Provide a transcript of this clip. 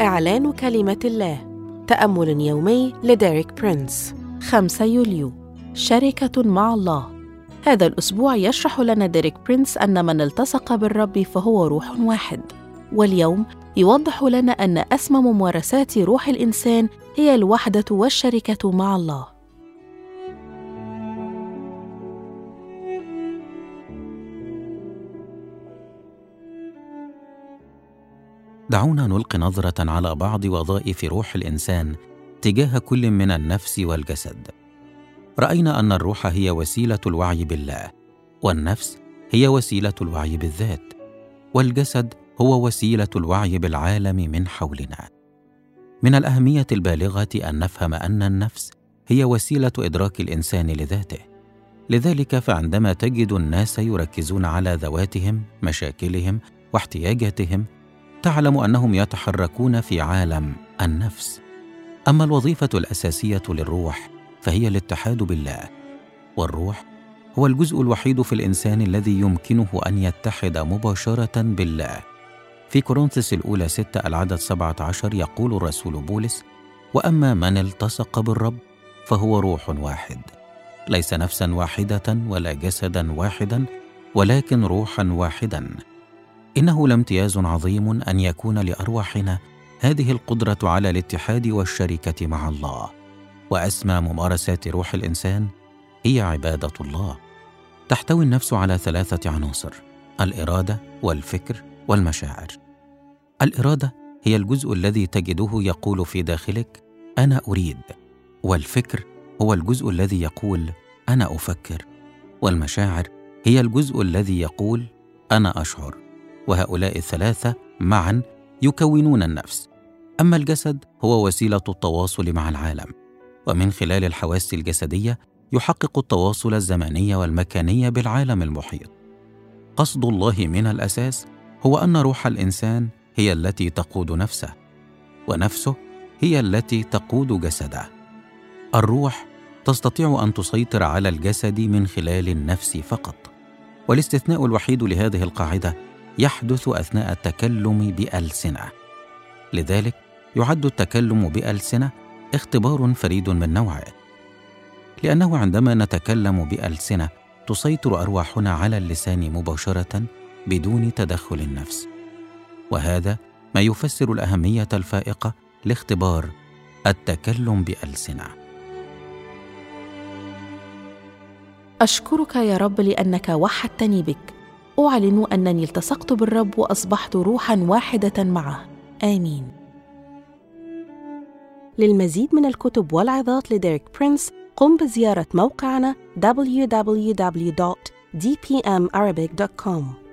إعلان كلمة الله. تأمل يومي لديريك برينس. 5 يوليو. شركة مع الله. هذا الأسبوع يشرح لنا ديريك برينس أن من التصق بالرب فهو روح واحد. واليوم يوضح لنا أن أسمى ممارسات روح الإنسان هي الوحدة والشركة مع الله. دعونا نلقي نظرة على بعض وظائف روح الإنسان تجاه كل من النفس والجسد. رأينا أن الروح هي وسيلة الوعي بالله والنفس هي وسيلة الوعي بالذات والجسد هو وسيلة الوعي بالعالم من حولنا. من الأهمية البالغة أن نفهم أن النفس هي وسيلة إدراك الإنسان لذاته. لذلك فعندما تجد الناس يركزون على ذواتهم مشاكلهم واحتياجاتهم تعلم أنهم يتحركون في عالم النفس. أما الوظيفة الأساسية للروح فهي الاتحاد بالله والروح هو الجزء الوحيد في الإنسان الذي يمكنه أن يتحد مباشرة بالله. في كورنثس الأولى ستة العدد سبعة عشر يقول الرسول بولس وأما من التصق بالرب فهو روح واحد ليس نفسا واحدة ولا جسدا واحدا ولكن روحا واحدا. إنه لامتياز عظيم أن يكون لأرواحنا هذه القدرة على الاتحاد والشركة مع الله. وأسمى ممارسات روح الإنسان هي عبادة الله. تحتوي النفس على ثلاثة عناصر الإرادة والفكر والمشاعر. الإرادة هي الجزء الذي تجده يقول في داخلك أنا أريد. والفكر هو الجزء الذي يقول أنا أفكر. والمشاعر هي الجزء الذي يقول أنا أشعر. وهؤلاء الثلاثة معا يكونون النفس. أما الجسد هو وسيلة التواصل مع العالم ومن خلال الحواس الجسدية يحقق التواصل الزماني والمكاني بالعالم المحيط. قصد الله من الأساس هو أن روح الإنسان هي التي تقود نفسه ونفسه هي التي تقود جسده. الروح تستطيع أن تسيطر على الجسد من خلال النفس فقط. والاستثناء الوحيد لهذه القاعدة يحدث أثناء التكلم بألسنة. لذلك يعد التكلم بألسنة اختبار فريد من نوعه. لأنه عندما نتكلم بألسنة تسيطر أرواحنا على اللسان مباشرة بدون تدخل النفس. وهذا ما يفسر الأهمية الفائقة لاختبار التكلم بألسنة. أشكرك يا رب لأنك وحدتني بك. أعلن أنني التصقت بالرب وأصبحت روحا واحدة معه. آمين. للمزيد من الكتب والعظات لديريك برينس قم بزيارة موقعنا www.dpmarabic.com